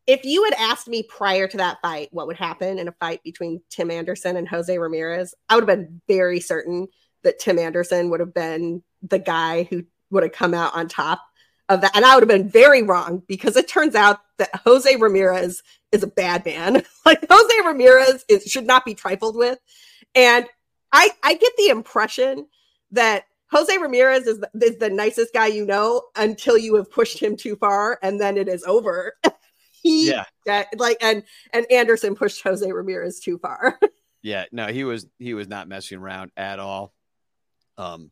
If you had asked me prior to that fight what would happen in a fight between Tim Anderson and Jose Ramirez, I would have been very certain that Tim Anderson would have been the guy who would have come out on top of that. And I would have been very wrong because it turns out that Jose Ramirez is a bad man. like Jose Ramirez is, should not be trifled with. And I, I get the impression that Jose Ramirez is the, is the nicest guy you know until you have pushed him too far and then it is over. he, yeah. like, and, and Anderson pushed Jose Ramirez too far. yeah. No, he was, he was not messing around at all. Um,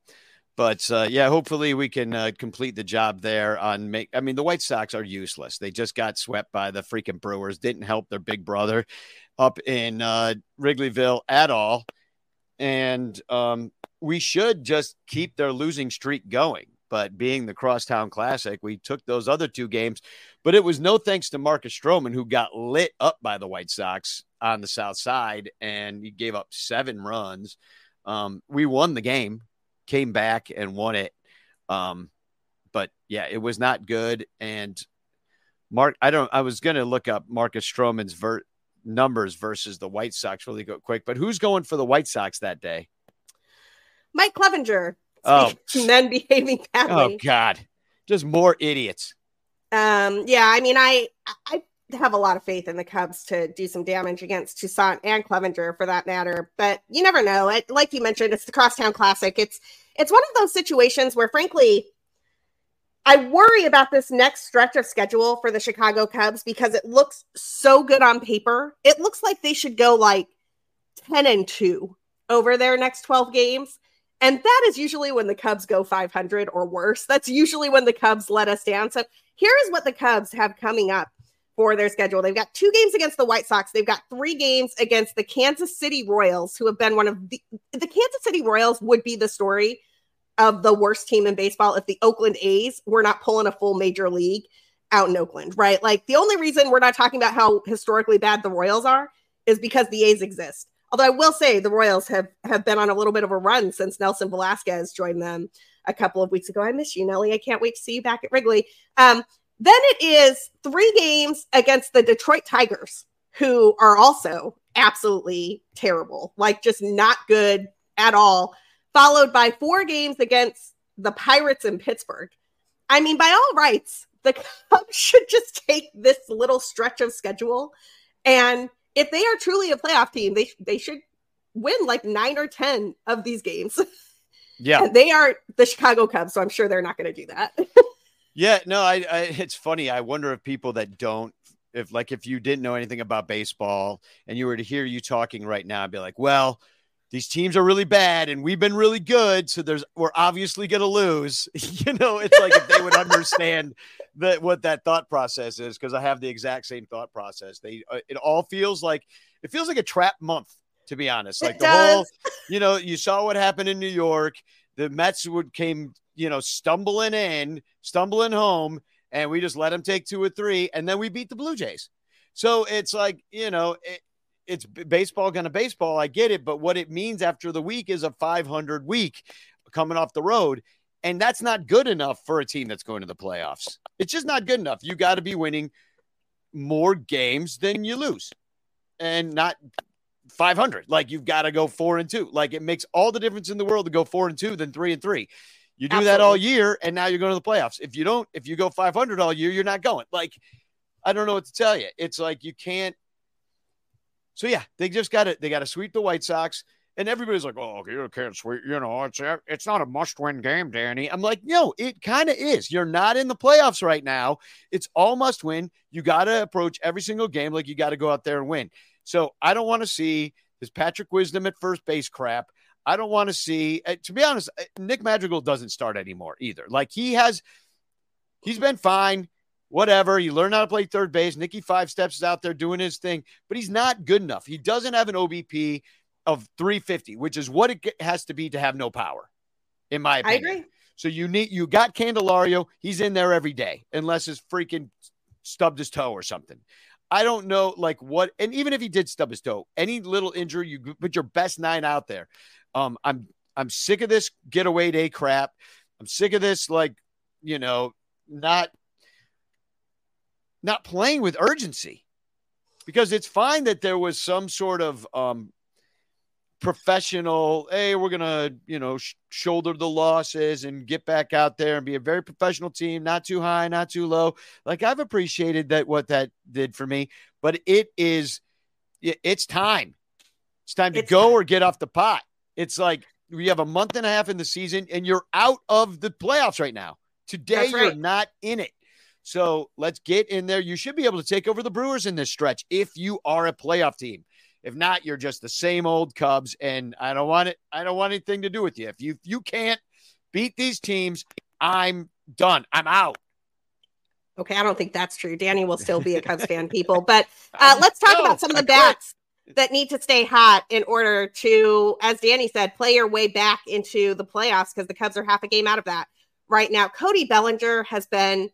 but uh, yeah, hopefully we can uh, complete the job there on make. I mean, the White Sox are useless. They just got swept by the freaking Brewers. Didn't help their big brother up in uh, Wrigleyville at all. And um, we should just keep their losing streak going. but being the Crosstown Classic, we took those other two games. But it was no thanks to Marcus Stroman, who got lit up by the White Sox on the South Side, and he gave up seven runs. Um, we won the game, came back and won it. Um, but yeah, it was not good. And Mark, I don't. I was going to look up Marcus Stroman's ver- numbers versus the White Sox really go quick. But who's going for the White Sox that day? Mike Clevinger. Oh, men behaving badly. Oh God, just more idiots. Um, yeah, I mean, I I have a lot of faith in the Cubs to do some damage against Toussaint and Clevinger for that matter. But you never know. It, like you mentioned, it's the Crosstown Classic. It's it's one of those situations where, frankly, I worry about this next stretch of schedule for the Chicago Cubs because it looks so good on paper. It looks like they should go like 10 and 2 over their next 12 games. And that is usually when the Cubs go 500 or worse. That's usually when the Cubs let us down. So here is what the Cubs have coming up for their schedule. They've got two games against the White Sox. They've got three games against the Kansas City Royals, who have been one of the the Kansas City Royals would be the story of the worst team in baseball if the Oakland A's were not pulling a full major league out in Oakland, right? Like the only reason we're not talking about how historically bad the Royals are is because the A's exist. Although I will say the Royals have have been on a little bit of a run since Nelson Velazquez joined them a couple of weeks ago. I miss you, Nelly. I can't wait to see you back at Wrigley. Um, then it is three games against the Detroit Tigers, who are also absolutely terrible, like just not good at all followed by four games against the Pirates in Pittsburgh. I mean, by all rights, the Cubs should just take this little stretch of schedule. And if they are truly a playoff team, they, they should win like nine or 10 of these games. Yeah. they are the Chicago Cubs, so I'm sure they're not going to do that. yeah, no, I, I, it's funny. I wonder if people that don't, if like if you didn't know anything about baseball and you were to hear you talking right now, I'd be like, well, these teams are really bad and we've been really good so there's we're obviously going to lose. You know it's like if they would understand that what that thought process is because i have the exact same thought process. They uh, it all feels like it feels like a trap month to be honest. Like it the does. whole you know you saw what happened in new york. The mets would came you know stumbling in stumbling home and we just let them take two or three and then we beat the blue jays. So it's like you know it, it's baseball going to baseball. I get it, but what it means after the week is a 500 week coming off the road. And that's not good enough for a team that's going to the playoffs. It's just not good enough. You got to be winning more games than you lose and not 500. Like you've got to go four and two. Like it makes all the difference in the world to go four and two than three and three. You do Absolutely. that all year and now you're going to the playoffs. If you don't, if you go 500 all year, you're not going. Like, I don't know what to tell you. It's like you can't so yeah, they just got it. They got to sweep the White Sox. And everybody's like, "Oh, you can't sweep." You know, it's it's not a must-win game, Danny. I'm like, no, it kind of is. You're not in the playoffs right now. It's all must-win. You got to approach every single game like you got to go out there and win. So I don't want to see this Patrick Wisdom at first base crap. I don't want to see. Uh, to be honest, uh, Nick Madrigal doesn't start anymore either. Like he has, he's been fine whatever. You learn how to play third base. Nicky Five Steps is out there doing his thing, but he's not good enough. He doesn't have an OBP of 350, which is what it has to be to have no power, in my opinion. I agree. So you need you got Candelario. He's in there every day, unless his freaking stubbed his toe or something. I don't know, like what, and even if he did stub his toe, any little injury, you put your best nine out there. Um, I'm I'm sick of this getaway day crap. I'm sick of this, like, you know, not not playing with urgency because it's fine that there was some sort of um, professional hey we're gonna you know sh- shoulder the losses and get back out there and be a very professional team not too high not too low like i've appreciated that what that did for me but it is it's time it's time to it's go time. or get off the pot it's like we have a month and a half in the season and you're out of the playoffs right now today right. you're not in it so let's get in there. You should be able to take over the Brewers in this stretch if you are a playoff team. If not, you're just the same old Cubs, and I don't want it. I don't want anything to do with you. If you if you can't beat these teams, I'm done. I'm out. Okay, I don't think that's true. Danny will still be a Cubs fan, people. But uh, let's talk no, about some of the bats that need to stay hot in order to, as Danny said, play your way back into the playoffs because the Cubs are half a game out of that. right now. Cody Bellinger has been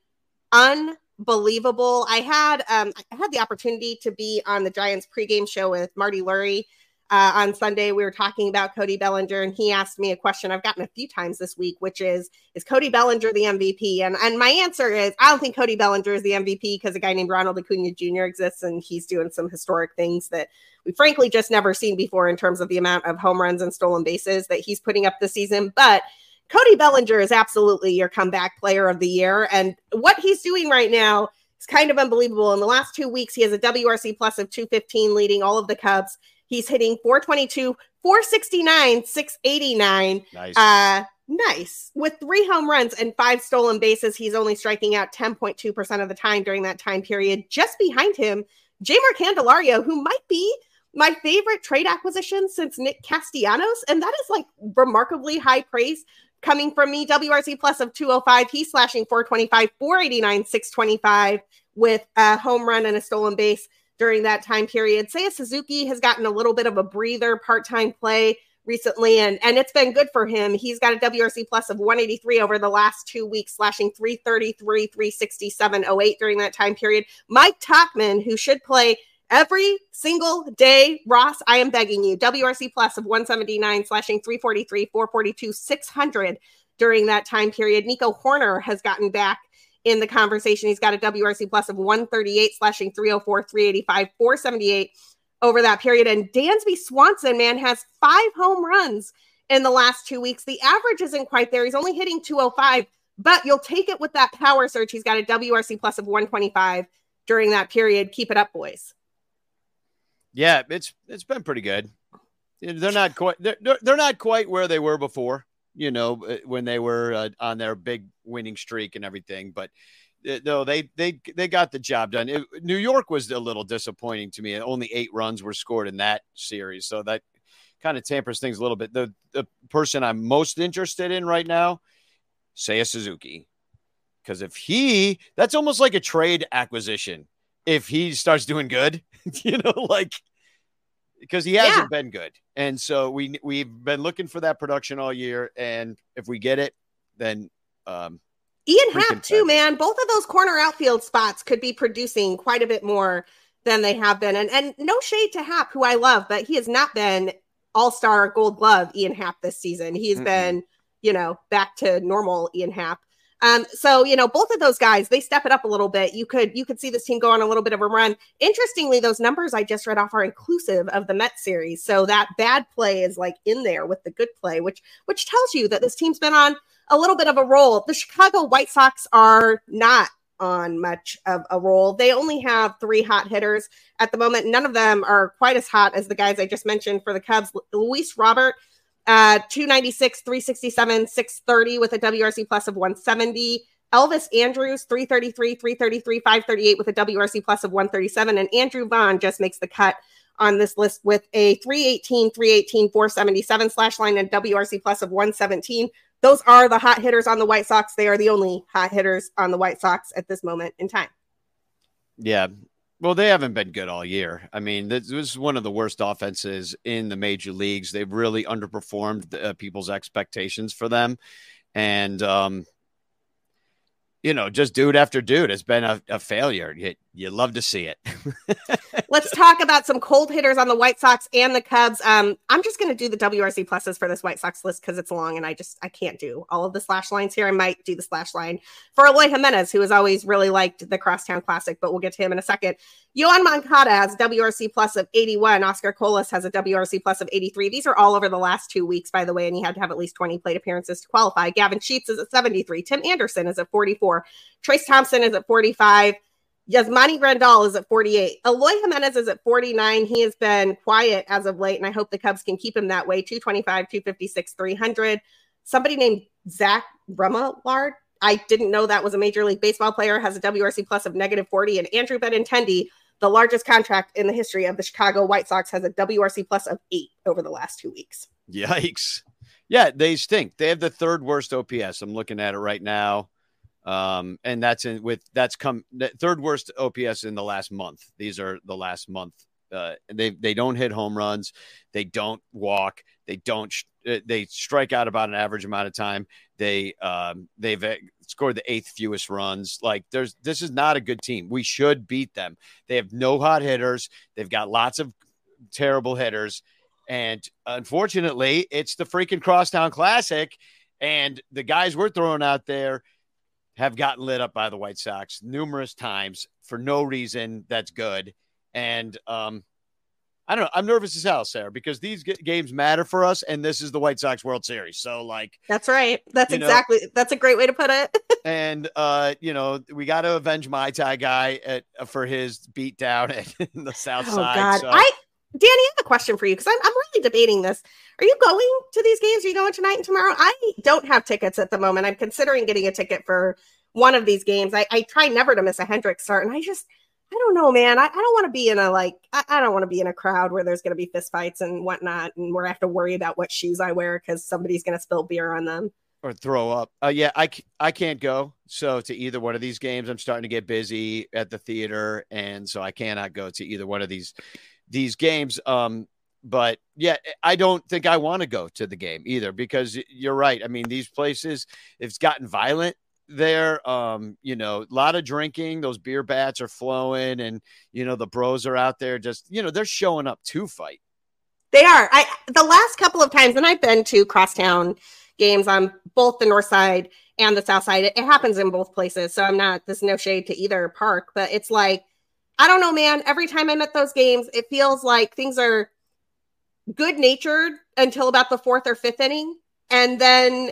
unbelievable. I had um, I had the opportunity to be on the Giants pregame show with Marty Lurie uh, on Sunday, we were talking about Cody Bellinger, and he asked me a question I've gotten a few times this week, which is, is Cody Bellinger the MVP? And, and my answer is, I don't think Cody Bellinger is the MVP because a guy named Ronald Acuna Jr. exists, and he's doing some historic things that we frankly just never seen before in terms of the amount of home runs and stolen bases that he's putting up this season. But Cody Bellinger is absolutely your comeback player of the year. And what he's doing right now is kind of unbelievable. In the last two weeks, he has a WRC plus of 215, leading all of the Cubs. He's hitting 422, 469, 689. Nice. Uh, nice. With three home runs and five stolen bases, he's only striking out 10.2% of the time during that time period. Just behind him, Jeimer Candelario, who might be my favorite trade acquisition since Nick Castellanos. And that is like remarkably high praise coming from me. WRC plus of 205. He's slashing 425, 489, 625 with a home run and a stolen base during that time period. Seiya Suzuki has gotten a little bit of a breather, part-time play recently, and and it's been good for him. He's got a WRC plus of 183 over the last two weeks, slashing 333, 367, 08 during that time period. Mike Tauchman, who should play every single day, Ross, I am begging you, WRC plus of 179, slashing 343, 442, 600 during that time period. Nico Hoerner has gotten back in the conversation. He's got a WRC plus of 138, slashing 304, 385, 478 over that period. And Dansby Swanson, man, has five home runs in the last two weeks. The average isn't quite there. He's only hitting 205, but you'll take it with that power surge. He's got a WRC plus of 125 during that period. Keep it up, boys. Yeah, it's it's been pretty good. They're not quite they're, they're not quite where they were before you know, uh, when they were uh, on their big winning streak and everything. But uh, no, they they they got the job done. It, New York was a little disappointing to me. Only eight runs were scored in that series, so that kind of tampers things a little bit. The the person I'm most interested in right now, Seiya Suzuki, because if he, that's almost like a trade acquisition. If he starts doing good, you know, like because he hasn't yeah. been good. And so we we've been looking for that production all year, and if we get it, then um, Ian Happ too, man. Both of those corner outfield spots could be producing quite a bit more than they have been. And and no shade to Happ, who I love, but he has not been all star Gold Glove Ian Happ this season. He's mm been you know back to normal Ian Happ. Um, so you know, both of those guys, they step it up a little bit. You could you could see this team go on a little bit of a run. Interestingly, those numbers I just read off are inclusive of the Met series. So that bad play is like in there with the good play, which which tells you that this team's been on a little bit of a roll. The Chicago White Sox are not on much of a roll. They only have three hot hitters at the moment. None of them are quite as hot as the guys I just mentioned for the Cubs. Luis Robert uh, 296, 367, 630 with a WRC plus of 170. Elvis Andrus, 333, 333, 538 with a WRC plus of 137. And Andrew Vaughn just makes the cut on this list with a 318, 318, 477 slash line and WRC plus of 117. Those are the hot hitters on the White Sox. They are the only hot hitters on the White Sox at this moment in time. Yeah, well, they haven't been good all year. I mean, this was one of the worst offenses in the major leagues. They've really underperformed uh, people's expectations for them. And um, you know, just dude after dude has been a, a failure. You, you love to see it. Let's talk about some cold hitters on the White Sox and the Cubs. Um, I'm just going to do the WRC pluses for this White Sox list because it's long and I just I can't do all of the slash lines here. I might do the slash line for Eloy Jimenez, who has always really liked the Crosstown Classic, but we'll get to him in a second. Yoan Moncada has a WRC plus of 81. Oscar Colas has a WRC plus of 83. These are all over the last two weeks, by the way, and he had to have at least 20 plate appearances to qualify. Gavin Sheets is at 73. Tim Anderson is at 44. Trayce Thompson is at 45. Yasmani Grandal is at 48. Eloy Jimenez is at 49. He has been quiet as of late, and I hope the Cubs can keep him that way. 225, 256, 300. Somebody named Zach Remillard. I didn't know that was a Major League Baseball player, has a WRC plus of negative 40. And Andrew Benintendi, the largest contract in the history of the Chicago White Sox, has a WRC plus of eight over the last two weeks. Yikes. Yeah, they stink. They have the third worst OPS. I'm looking at it right now. Um, and that's in with that's come third worst OPS in the last month. These are the last month. Uh, they they don't hit home runs, they don't walk, they don't sh- uh, they strike out about an average amount of time. They um, they've uh, scored the eighth fewest runs. Like there's this is not a good team. We should beat them. They have no hot hitters. They've got lots of terrible hitters, and unfortunately, it's the freaking Crosstown Classic, and the guys we're throwing out there have gotten lit up by the White Sox numerous times for no reason that's good. And um, I don't know. I'm nervous as hell, Sara, because these g- games matter for us, and this is the White Sox World Series. So, like, that's right. That's exactly. Know, that's a great way to put it. and uh, you know, we got to avenge my tie guy at, uh, for his beat down at the South oh, Side. God. So. I, Danny, I have a question for you because I'm I'm really debating this. Are you going to these games? Are you going tonight and tomorrow? I don't have tickets at the moment. I'm considering getting a ticket for one of these games. I, I try never to miss a Hendricks start, and I just I don't know, man. I, I don't want to be in a like I, I don't want to be in a crowd where there's going to be fistfights and whatnot, and where I have to worry about what shoes I wear because somebody's going to spill beer on them or throw up. Uh, yeah, I I can't go. So to either one of these games, I'm starting to get busy at the theater, and so I cannot go to either one of these these games. Um, but yeah, I don't think I want to go to the game either because you're right. I mean, these places it's gotten violent there. Um, you know, a lot of drinking. Those beer bats are flowing, and you know the bros are out there. Just you know, they're showing up to fight. They are. I the last couple of times, and I've been to crosstown games on both the north side and the south side. It, it happens in both places, so I'm not. There's no shade to either park, but it's like I don't know, man. Every time I'm at those games, it feels like things are good natured until about the fourth or fifth inning, and then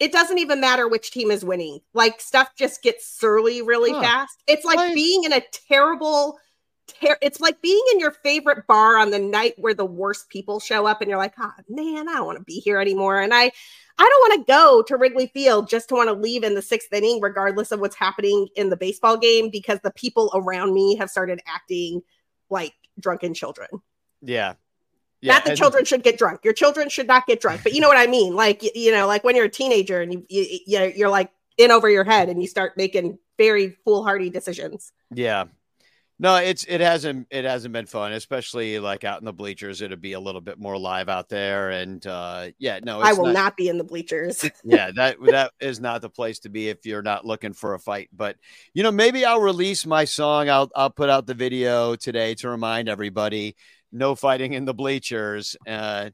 it doesn't even matter which team is winning. Like stuff just gets surly really huh. fast. It's like being in a terrible ter- it's like being in your favorite bar on the night where the worst people show up and you're like, "Oh, man, I don't want to be here anymore." And I I don't want to go to Wrigley Field just to want to leave in the 6th inning regardless of what's happening in the baseball game because the people around me have started acting like drunken children. Yeah. Yeah, not that and- children should get drunk. Your children should not get drunk, but you know what I mean. Like you know, like when you're a teenager and you, you you're like in over your head and you start making very foolhardy decisions. Yeah, no, it's it hasn't it hasn't been fun, especially like out in the bleachers. It'd be a little bit more live out there, and uh, yeah, no, I will not, not, be in the bleachers. yeah, that that is not the place to be if you're not looking for a fight. But you know, maybe I'll release my song. I'll I'll put out the video today to remind everybody no fighting in the bleachers. Uh,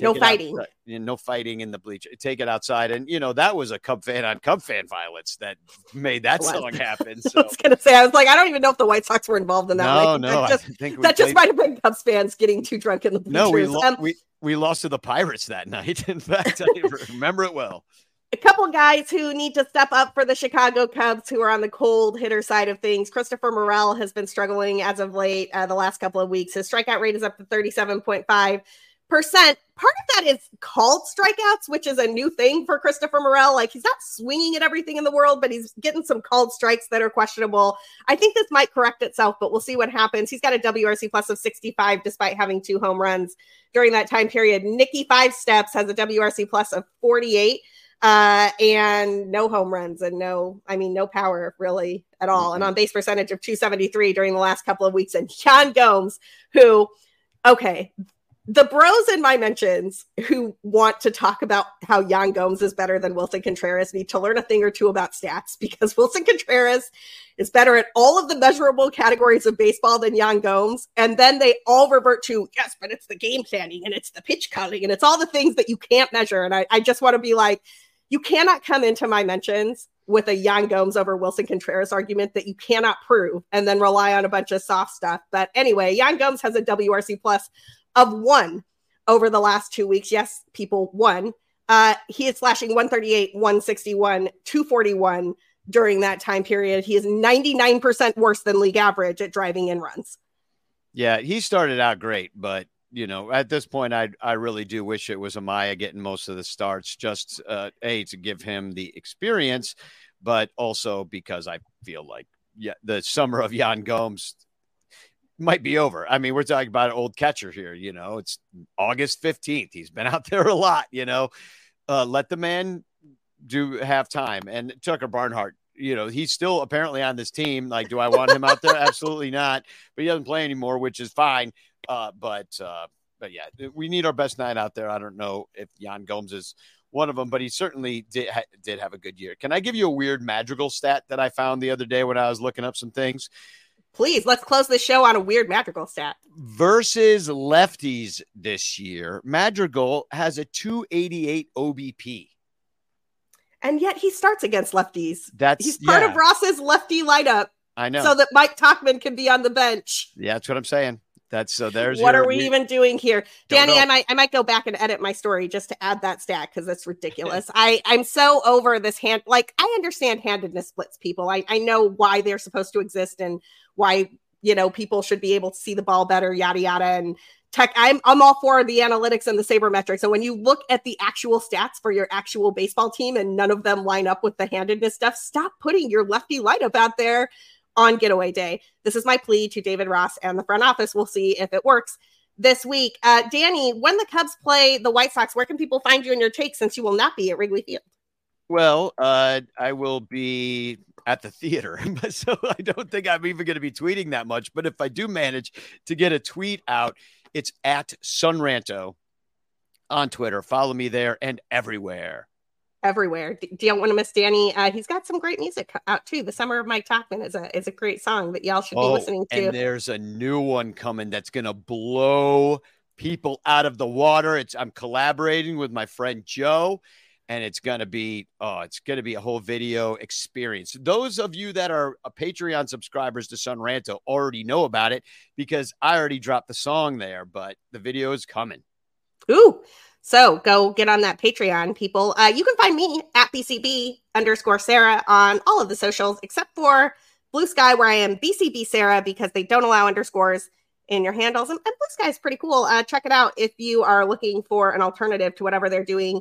no fighting. Out, no fighting in the bleacher. Take it outside, and you know that was a Cub fan on Cub fan violence that made that song happen. So. I was gonna say, I was like, I don't even know if the White Sox were involved in that. No, like, no, that just, that played... just might have been Cubs fans getting too drunk in the bleachers. No, we, lo- um, we we lost to the Pirates that night. In fact, I remember it well. A couple guys who need to step up for the Chicago Cubs who are on the cold hitter side of things. Christopher Morel has been struggling as of late, uh, the last couple of weeks. His strikeout rate is up to 37.5 percent. Percent part of that is called strikeouts, which is a new thing for Christopher Morel. Like he's not swinging at everything in the world, but he's getting some called strikes that are questionable. I think this might correct itself, but we'll see what happens. He's got a WRC plus of 65 despite having two home runs during that time period. Nicky Five Steps has a WRC plus of 48 uh, and no home runs and no, I mean, no power really at all. Mm-hmm. And on base percentage of 273 during the last couple of weeks. And Yan Gomes, who, okay, the bros in my mentions who want to talk about how Yan Gomes is better than Willson Contreras need to learn a thing or two about stats because Willson Contreras is better at all of the measurable categories of baseball than Yan Gomes. And then they all revert to, yes, but it's the game planning and it's the pitch counting and it's all the things that you can't measure. And I, I just want to be like, you cannot come into my mentions with a Yan Gomes over Willson Contreras argument that you cannot prove and then rely on a bunch of soft stuff. But anyway, Yan Gomes has a WRC plus of one over the last two weeks. Yes, people won. Uh, he is slashing 138, 161, 241 during that time period. He is 99% worse than league average at driving in runs. Yeah, he started out great, but you know, at this point, I I really do wish it was Amaya getting most of the starts, just uh, a to give him the experience, but also because I feel like yeah, the summer of Yan Gomes might be over. I mean, we're talking about an old catcher here. You know, it's August 15th. He's been out there a lot, you know. Uh, let the man do have time. And Tucker Barnhart, you know, he's still apparently on this team. Like, do I want him out there? Absolutely not. But he doesn't play anymore, which is fine. Uh, but uh, but yeah, we need our best nine out there. I don't know if Yan Gomes is one of them, but he certainly did ha- did have a good year. Can I give you a weird Madrigal stat that I found the other day when I was looking up some things? Please, let's close the show on a weird Madrigal stat. Versus lefties this year, Madrigal has a 288 OBP. And yet he starts against lefties. That's he's part yeah. of Ross's lefty lineup. I know. So that Mike Tauchman can be on the bench. Yeah, that's what I'm saying. That's so there's what your, are we, we even doing here? Danny know. i might i might go back and edit my story just to add that stat because that's ridiculous. I i'm so over this hand like i understand handedness splits people. I, I know why they're supposed to exist and why you know people should be able to see the ball better yada yada and tech i'm i'm all for the analytics and the sabermetrics. And when you look at the actual stats for your actual baseball team and none of them line up with the handedness stuff stop putting your lefty lineup out there on getaway day. This is my plea to David Ross and the front office. We'll see if it works this week. Uh, Danny, when the Cubs play the White Sox, where can people find you in your take since you will not be at Wrigley Field? Well, uh, I will be at the theater, so I don't think I'm even going to be tweeting that much. But if I do manage to get a tweet out, it's at Sunranto on Twitter. Follow me there and everywhere. Everywhere. D- Do you want to miss Danny? Uh, he's got some great music out too. The Summer of Mike Tauchman is a is a great song that y'all should be listening to. Oh, and there's a new one coming that's going to blow people out of the water. It's I'm collaborating with my friend Joe and it's going to be oh it's to be a whole video experience those of you that are a patreon subscribers to sunranto already know about it because i already dropped the song there but the video is coming Ooh. So go get on that Patreon, people. Uh, you can find me at BCB underscore Sara on all of the socials except for Blue Sky, where I am BCB Sara because they don't allow underscores in your handles. And, and Blue Sky is pretty cool. Uh, check it out if you are looking for an alternative to whatever they're doing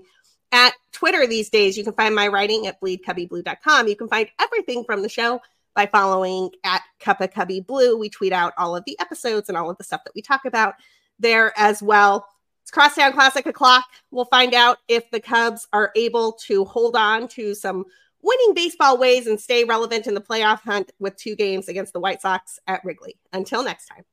at Twitter these days. You can find my writing at bleedcubbieblue.com. You can find everything from the show by following at Cuppa Cubbie Blue. We tweet out all of the episodes and all of the stuff that we talk about there as well. Crosstown Classic o'clock. We'll find out if the Cubs are able to hold on to some winning baseball ways and stay relevant in the playoff hunt with two games against the White Sox at Wrigley. Until next time.